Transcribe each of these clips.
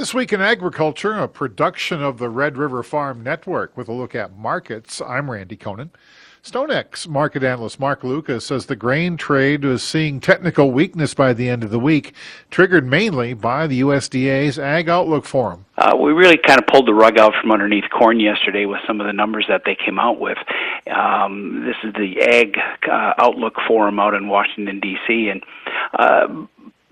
This week in agriculture, a production of the Red River Farm Network with a look at markets. I'm Randy Koenen. StoneX market analyst Mark Lucas says the grain trade was seeing technical weakness by the end of the week, triggered mainly by the USDA's Ag Outlook Forum. Uh, we really kind of pulled the rug out from underneath corn yesterday with some of the numbers that they came out with. Um, this is the Ag uh, Outlook Forum out in Washington, D.C., and uh,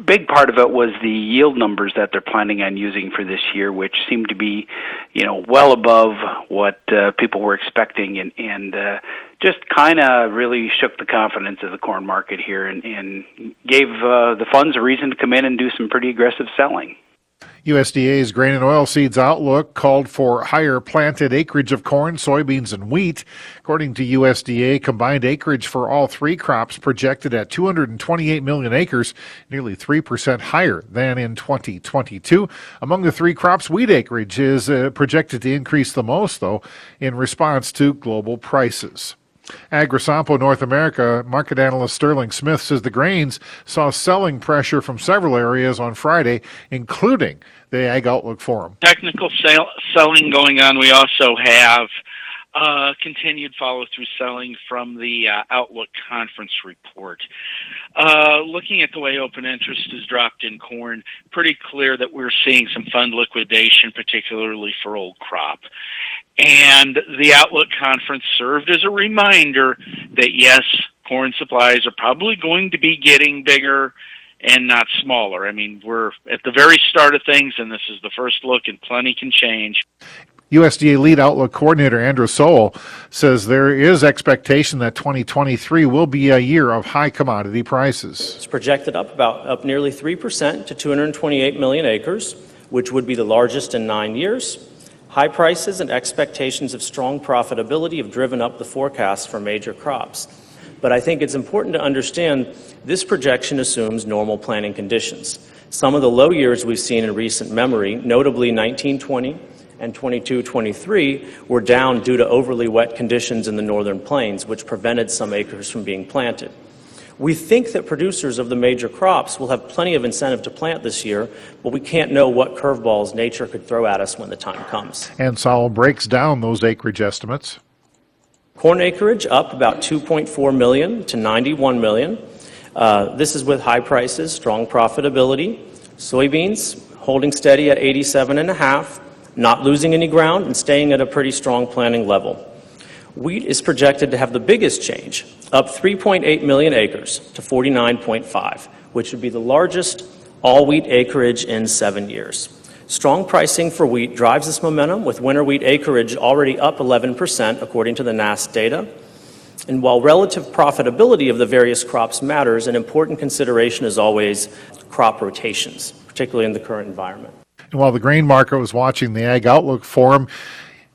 big part of it was the yield numbers that they're planning on using for this year, which seem to be, you know, well above what uh, people were expecting, and and uh, just kind of really shook the confidence of the corn market here, and, and gave uh, the funds a reason to come in and do some pretty aggressive selling. USDA's grain and oilseeds outlook called for higher planted acreage of corn, soybeans, and wheat. According to USDA, combined acreage for all three crops projected at 228 million acres, nearly 3% higher than in 2022. Among the three crops, wheat acreage is uh, projected to increase the most, though, in response to global prices. AgriSompo North America market analyst Sterling Smith says the grains saw selling pressure from several areas on Friday, including the Ag Outlook Forum. Technical sale, selling going on. We also have uh, continued follow through selling from the uh, Outlook conference report. Uh, looking at the way open interest has dropped in corn, pretty clear that we're seeing some fund liquidation, particularly for old crop. And the Outlook conference served as a reminder that yes, corn supplies are probably going to be getting bigger and not smaller. I mean, we're at the very start of things, and this is the first look, and plenty can change. USDA lead outlook coordinator Andrew Sowell says there is expectation that 2023 will be a year of high commodity prices. It's projected up about up nearly 3% to 228 million acres, which would be the largest in 9 years. High prices and expectations of strong profitability have driven up the forecast for major crops. But I think it's important to understand this projection assumes normal planting conditions. Some of the low years we've seen in recent memory, notably 1920 and 22-23 were down due to overly wet conditions in the northern plains, which prevented some acres from being planted. We think that producers of the major crops will have plenty of incentive to plant this year, but we can't know what curveballs nature could throw at us when the time comes. And Sowell breaks down those acreage estimates. Corn acreage up about 2.4 million to 91 million. Uh, this is with high prices, strong profitability. Soybeans holding steady at 87 and a half not losing any ground and staying at a pretty strong planting level. Wheat is projected to have the biggest change, up 3.8 million acres to 49.5, which would be the largest all wheat acreage in seven years. Strong pricing for wheat drives this momentum, with winter wheat acreage already up 11%, according to the NASS data. And while relative profitability of the various crops matters, an important consideration is always crop rotations, particularly in the current environment. And while the grain market was watching the Ag Outlook Forum,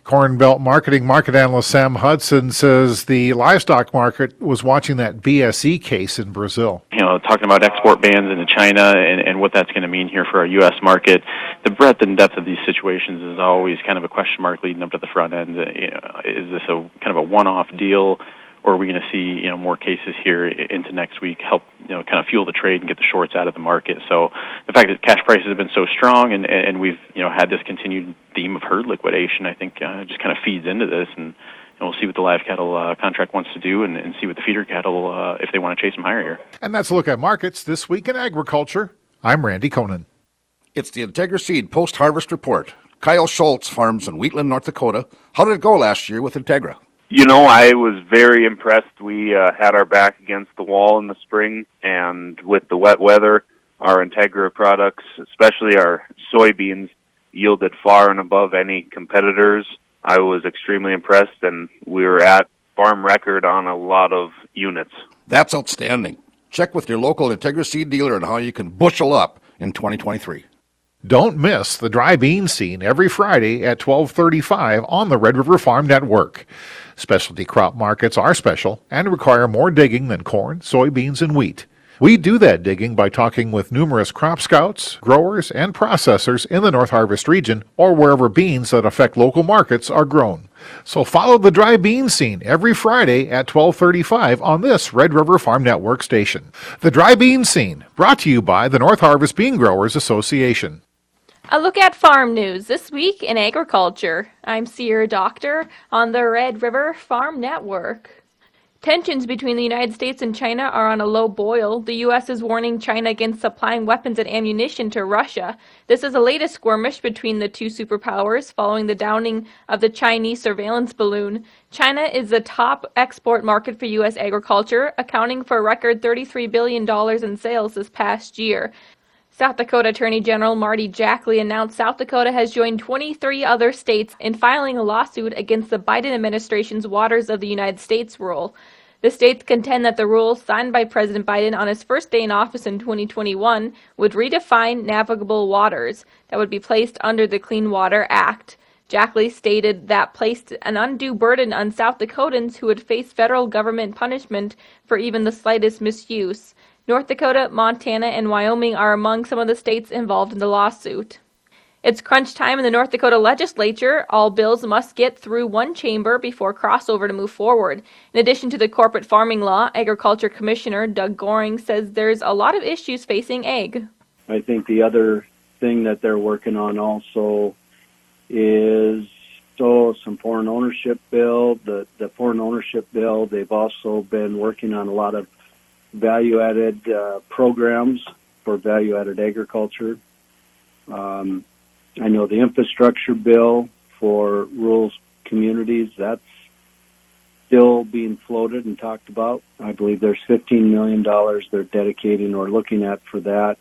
Corn Belt Marketing market analyst Sam Hudson says the livestock market was watching that BSE case in Brazil. You know, talking about export bans into China and, and what that's going to mean here for our U.S. market. The breadth and depth of these situations is always kind of a question mark leading up to the front end. You know, is this a kind of a one-off deal? Or are we going to see you know more cases here into next week help you know kind of fuel the trade and get the shorts out of the market? So the fact that cash prices have been so strong and and we've you know had this continued theme of herd liquidation i think uh, just kind of feeds into this. And and we'll see what the live cattle uh, contract wants to do and, and see what the feeder cattle uh, if they want to chase them higher here. And that's a look at markets this week in agriculture. I'm randy Koenen. it's the integra seed post-harvest report. Kyle schultz farms in wheatland north dakota how did it go last year with integra you know, I was very impressed. We uh, had our back against the wall in the spring, and with the wet weather, our Integra products, especially our soybeans, yielded far and above any competitors. I was extremely impressed, and we were at farm record on a lot of units. That's outstanding. Check with your local Integra seed dealer on how you can bushel up in 2023. Don't miss the dry bean scene every Friday at 12:35 on the Red River Farm Network. Specialty crop markets are special and require more digging than corn, soybeans, and wheat. We do that digging by talking with numerous crop scouts, growers, and processors in the North Harvest region or wherever beans that affect local markets are grown. So follow the dry bean scene every Friday at 12:35 on this Red River Farm Network station. The dry bean scene brought to you by the North Harvest Bean Growers Association. A look at farm news this week in agriculture. I'm Sierra Doctor on the Red River Farm Network. Tensions between the United States and China are on a low boil. The U.S. is warning China against supplying weapons and ammunition to Russia. This is the latest skirmish between the two superpowers following the downing of the Chinese surveillance balloon. China is the top export market for U.S. agriculture, accounting for a record $33 billion in sales this past year. South Dakota Attorney General Marty Jackley announced South Dakota has joined 23 other states in filing a lawsuit against the Biden administration's Waters of the United States rule. The states contend that the rule signed by President Biden on his first day in office in 2021 would redefine navigable waters that would be placed under the Clean Water Act. Jackley stated that placed an undue burden on South Dakotans who would face federal government punishment for even the slightest misuse. North Dakota, Montana, and Wyoming are among some of the states involved in the lawsuit. It's crunch time in the North Dakota legislature. All bills must get through one chamber before crossover to move forward. In addition to the corporate farming law, Agriculture Commissioner Doug Goehring says there's a lot of issues facing ag. I think the other thing that they're working on also is so some foreign ownership bill. The the foreign ownership bill. They've also been working on a lot of value added uh, programs for value added agriculture. Um, I know the infrastructure bill for rural communities, that's still being floated and talked about. I believe there's $15 million they're dedicating or looking at for that.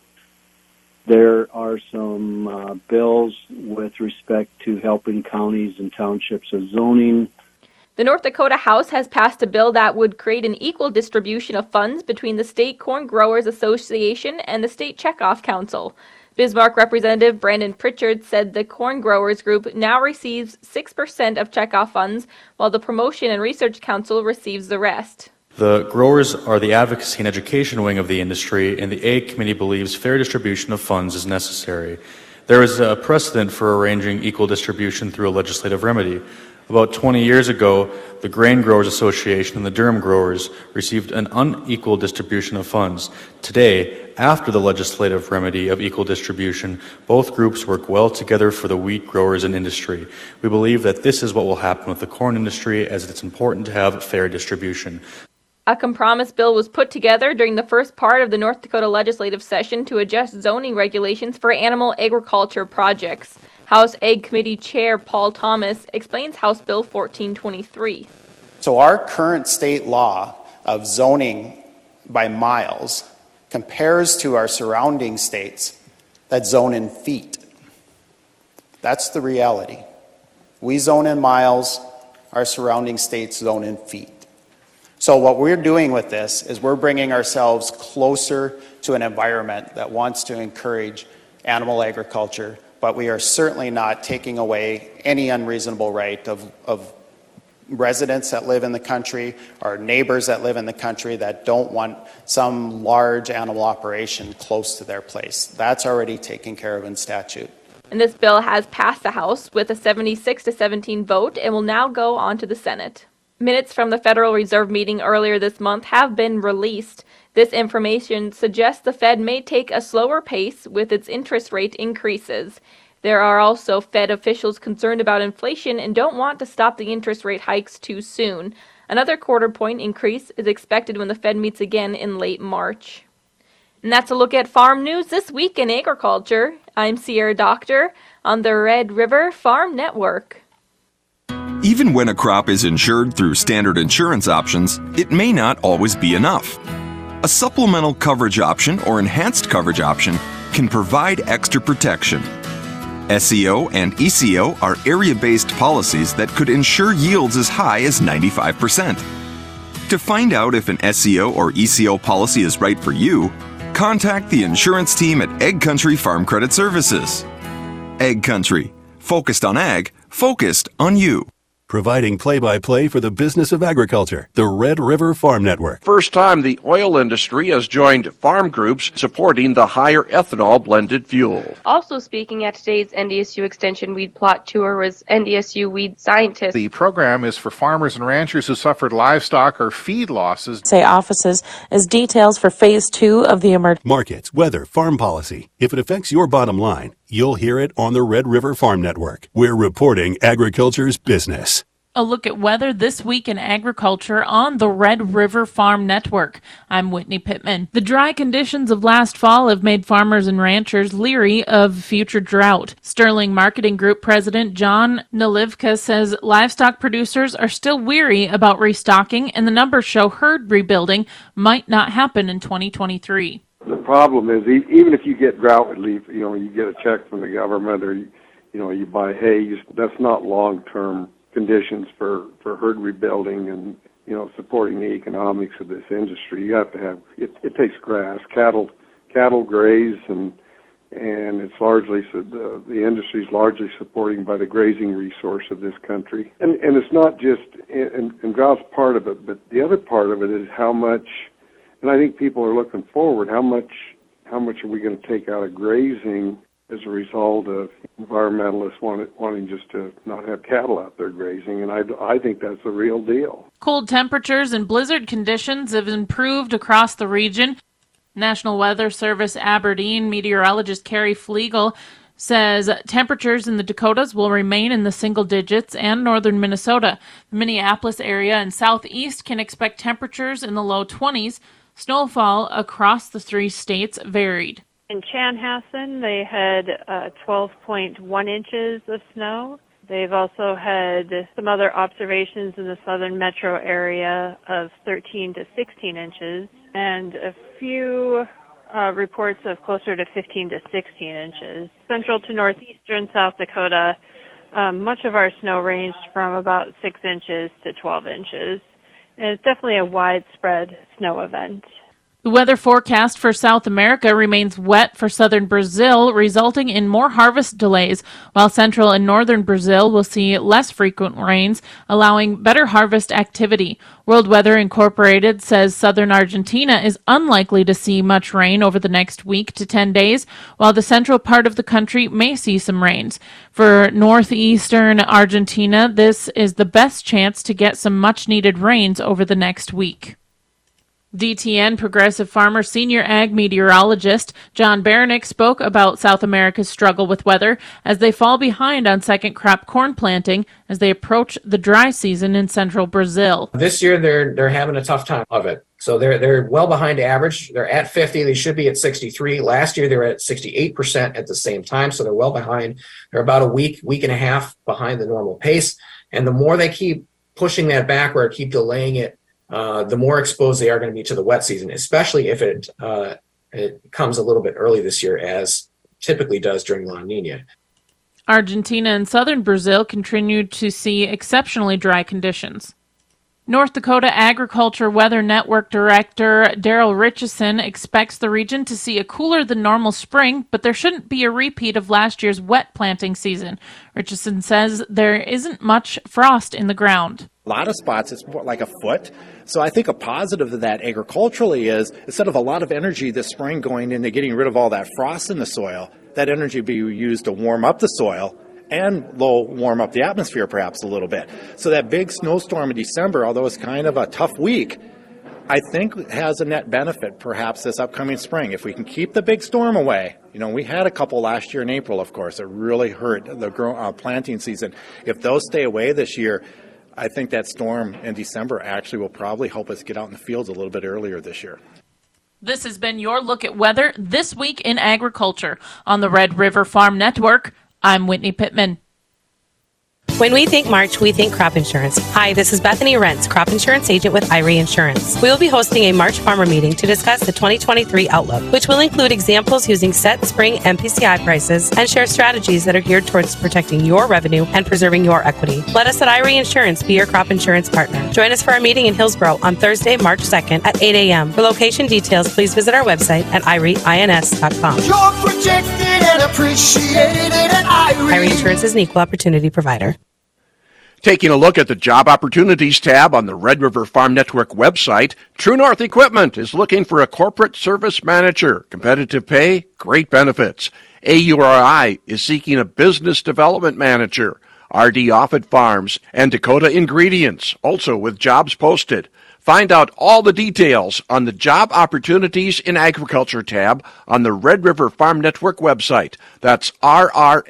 There are some uh, bills with respect to helping counties and townships with zoning the North Dakota House has passed a bill that would create an equal distribution of funds between the State Corn Growers Association and the State Checkoff Council. Bismarck Representative Brandon Prichard said the Corn Growers Group now receives 6% of checkoff funds, while the Promotion and Research Council receives the rest. The growers are the advocacy and education wing of the industry, and the Ag Committee believes fair distribution of funds is necessary. There is a precedent for arranging equal distribution through a legislative remedy. About 20 years ago, the Grain Growers Association and the durum growers received an unequal distribution of funds. Today, after the legislative remedy of equal distribution, both groups work well together for the wheat growers and industry. We believe that this is what will happen with the corn industry as it's important to have fair distribution. A compromise bill was put together during the first part of the North Dakota legislative session to adjust zoning regulations for animal agriculture projects. House Ag Committee Chair Paul Thomas explains House Bill 1423. So, our current state law of zoning by miles compares to our surrounding states that zone in feet. That's the reality. We zone in miles, our surrounding states zone in feet. So, what we're doing with this is we're bringing ourselves closer to an environment that wants to encourage animal agriculture but we are certainly not taking away any unreasonable right of, of residents that live in the country or neighbors that live in the country that don't want some large animal operation close to their place. That's already taken care of in statute. And this bill has passed the House with a 76 to 17 vote and will now go on to the Senate. Minutes from the Federal Reserve meeting earlier this month have been released. This information suggests the Fed may take a slower pace with its interest rate increases. There are also Fed officials concerned about inflation and don't want to stop the interest rate hikes too soon. Another quarter point increase is expected when the Fed meets again in late March. And that's a look at farm news this week in agriculture. I'm Sierra Doctor on the Red River Farm Network. Even when a crop is insured through standard insurance options, it may not always be enough. A supplemental coverage option or enhanced coverage option can provide extra protection. SCO and ECO are area based policies that could ensure yields as high as 95%. To find out if an SCO or ECO policy is right for you, contact the insurance team at AgCountry Farm Credit Services. Egg Country, focused on ag, focused on you providing play by play for the business of agriculture, the Red River Farm Network. First time the oil industry has joined farm groups supporting the higher ethanol blended fuel. Also speaking at today's NDSU Extension Weed Plot Tour was NDSU weed scientist. The program is for farmers and ranchers who suffered livestock or feed losses. Say offices as details for phase two of the emergency markets, weather, farm policy. If it affects your bottom line, You'll hear it on the Red River Farm Network. We're reporting agriculture's business. A look at weather this week in agriculture on the Red River Farm Network. I'm Whitney Pittman. The dry conditions of last fall have made farmers and ranchers leery of future drought. Sterling Marketing Group President John Nalivka says livestock producers are still weary about restocking, and the numbers show herd rebuilding might not happen in 2023. The problem is, even if you get drought relief, you know, you get a check from the government or, you, know, you buy hay, that's not long-term conditions for, for herd rebuilding and you know supporting the economics of this industry. You have to have it, it takes grass, cattle cattle graze and and it's largely the the industry is largely supporting by the grazing resource of this country. And and it's not just and, and droughts part of it, but the other part of it is how much. And I think people are looking forward. How much how much are we going to take out of grazing as a result of environmentalists want, wanting just to not have cattle out there grazing, and I, I think that's the real deal. Cold temperatures and blizzard conditions have improved across the region. National Weather Service Aberdeen meteorologist Carrie Flegel says temperatures in the Dakotas will remain in the single digits and northern Minnesota. The Minneapolis area and southeast can expect temperatures in the low 20s. Snowfall across the three states varied. In Chanhassen, they had uh, 12.1 inches of snow. They've also had some other observations in the southern metro area of 13 to 16 inches, and a few uh, reports of closer to 15 to 16 inches. Central to northeastern South Dakota, um, much of our snow ranged from about 6 inches to 12 inches. And it's definitely a widespread snow event. The weather forecast for South America remains wet for southern Brazil, resulting in more harvest delays, while central and northern Brazil will see less frequent rains, allowing better harvest activity. World Weather Incorporated says southern Argentina is unlikely to see much rain over the next week to 10 days, while the central part of the country may see some rains. For northeastern Argentina, this is the best chance to get some much needed rains over the next week. DTN Progressive Farmer Senior Ag Meteorologist John Baranick spoke about South America's struggle with weather as they fall behind on second crop corn planting as they approach the dry season in central Brazil. This year they're they're having a tough time of it. So they're they're well behind average. They're at 50. They should be at 63. Last year they were at 68% at the same time, so they're well behind. They're about a week, week and a half behind the normal pace. And the more they keep pushing that backward, keep delaying it, uh, the more exposed they are going to be to the wet season, especially if it uh, it comes a little bit early this year, as typically does during La Nina. Argentina and southern Brazil continue to see exceptionally dry conditions. North Dakota Agriculture Weather Network Director Daryl Ritchison expects the region to see a cooler than normal spring, but there shouldn't be a repeat of last year's wet planting season. Ritchison says there isn't much frost in the ground. A lot of spots, it's more like a foot. So I think a positive of that agriculturally is instead of a lot of energy this spring going into getting rid of all that frost in the soil, that energy be used to warm up the soil and low warm up the atmosphere perhaps a little bit. So that big snowstorm in December, although it's kind of a tough week, I think has a net benefit perhaps this upcoming spring. If we can keep the big storm away, you know, we had a couple last year in April, of course, it really hurt the uh, planting season. If those stay away this year, I think that storm in December actually will probably help us get out in the fields a little bit earlier this year. This has been your look at weather this week in agriculture on the Red River Farm Network. I'm Whitney Pittman. When we think March, we think crop insurance. Hi, this is Bethany Rentz, crop insurance agent with IRE Insurance. We will be hosting a March farmer meeting to discuss the 2023 outlook, which will include examples using set spring MPCI prices and share strategies that are geared towards protecting your revenue and preserving your equity. Let us at IRE Insurance be your crop insurance partner. Join us for our meeting in Hillsboro on Thursday, March 2nd at 8 a.m. For location details, please visit our website at ireins.com. You're protected and appreciated at IRE. IRE Insurance is an equal opportunity provider. Taking a look at the Job Opportunities tab on the Red River Farm Network website, True North Equipment is looking for a corporate service manager. Competitive pay, great benefits. AURI is seeking a business development manager. RD Offutt Farms and Dakota Ingredients, also with jobs posted. Find out all the details on the Job Opportunities in Agriculture tab on the Red River Farm Network website. That's rrfn.com.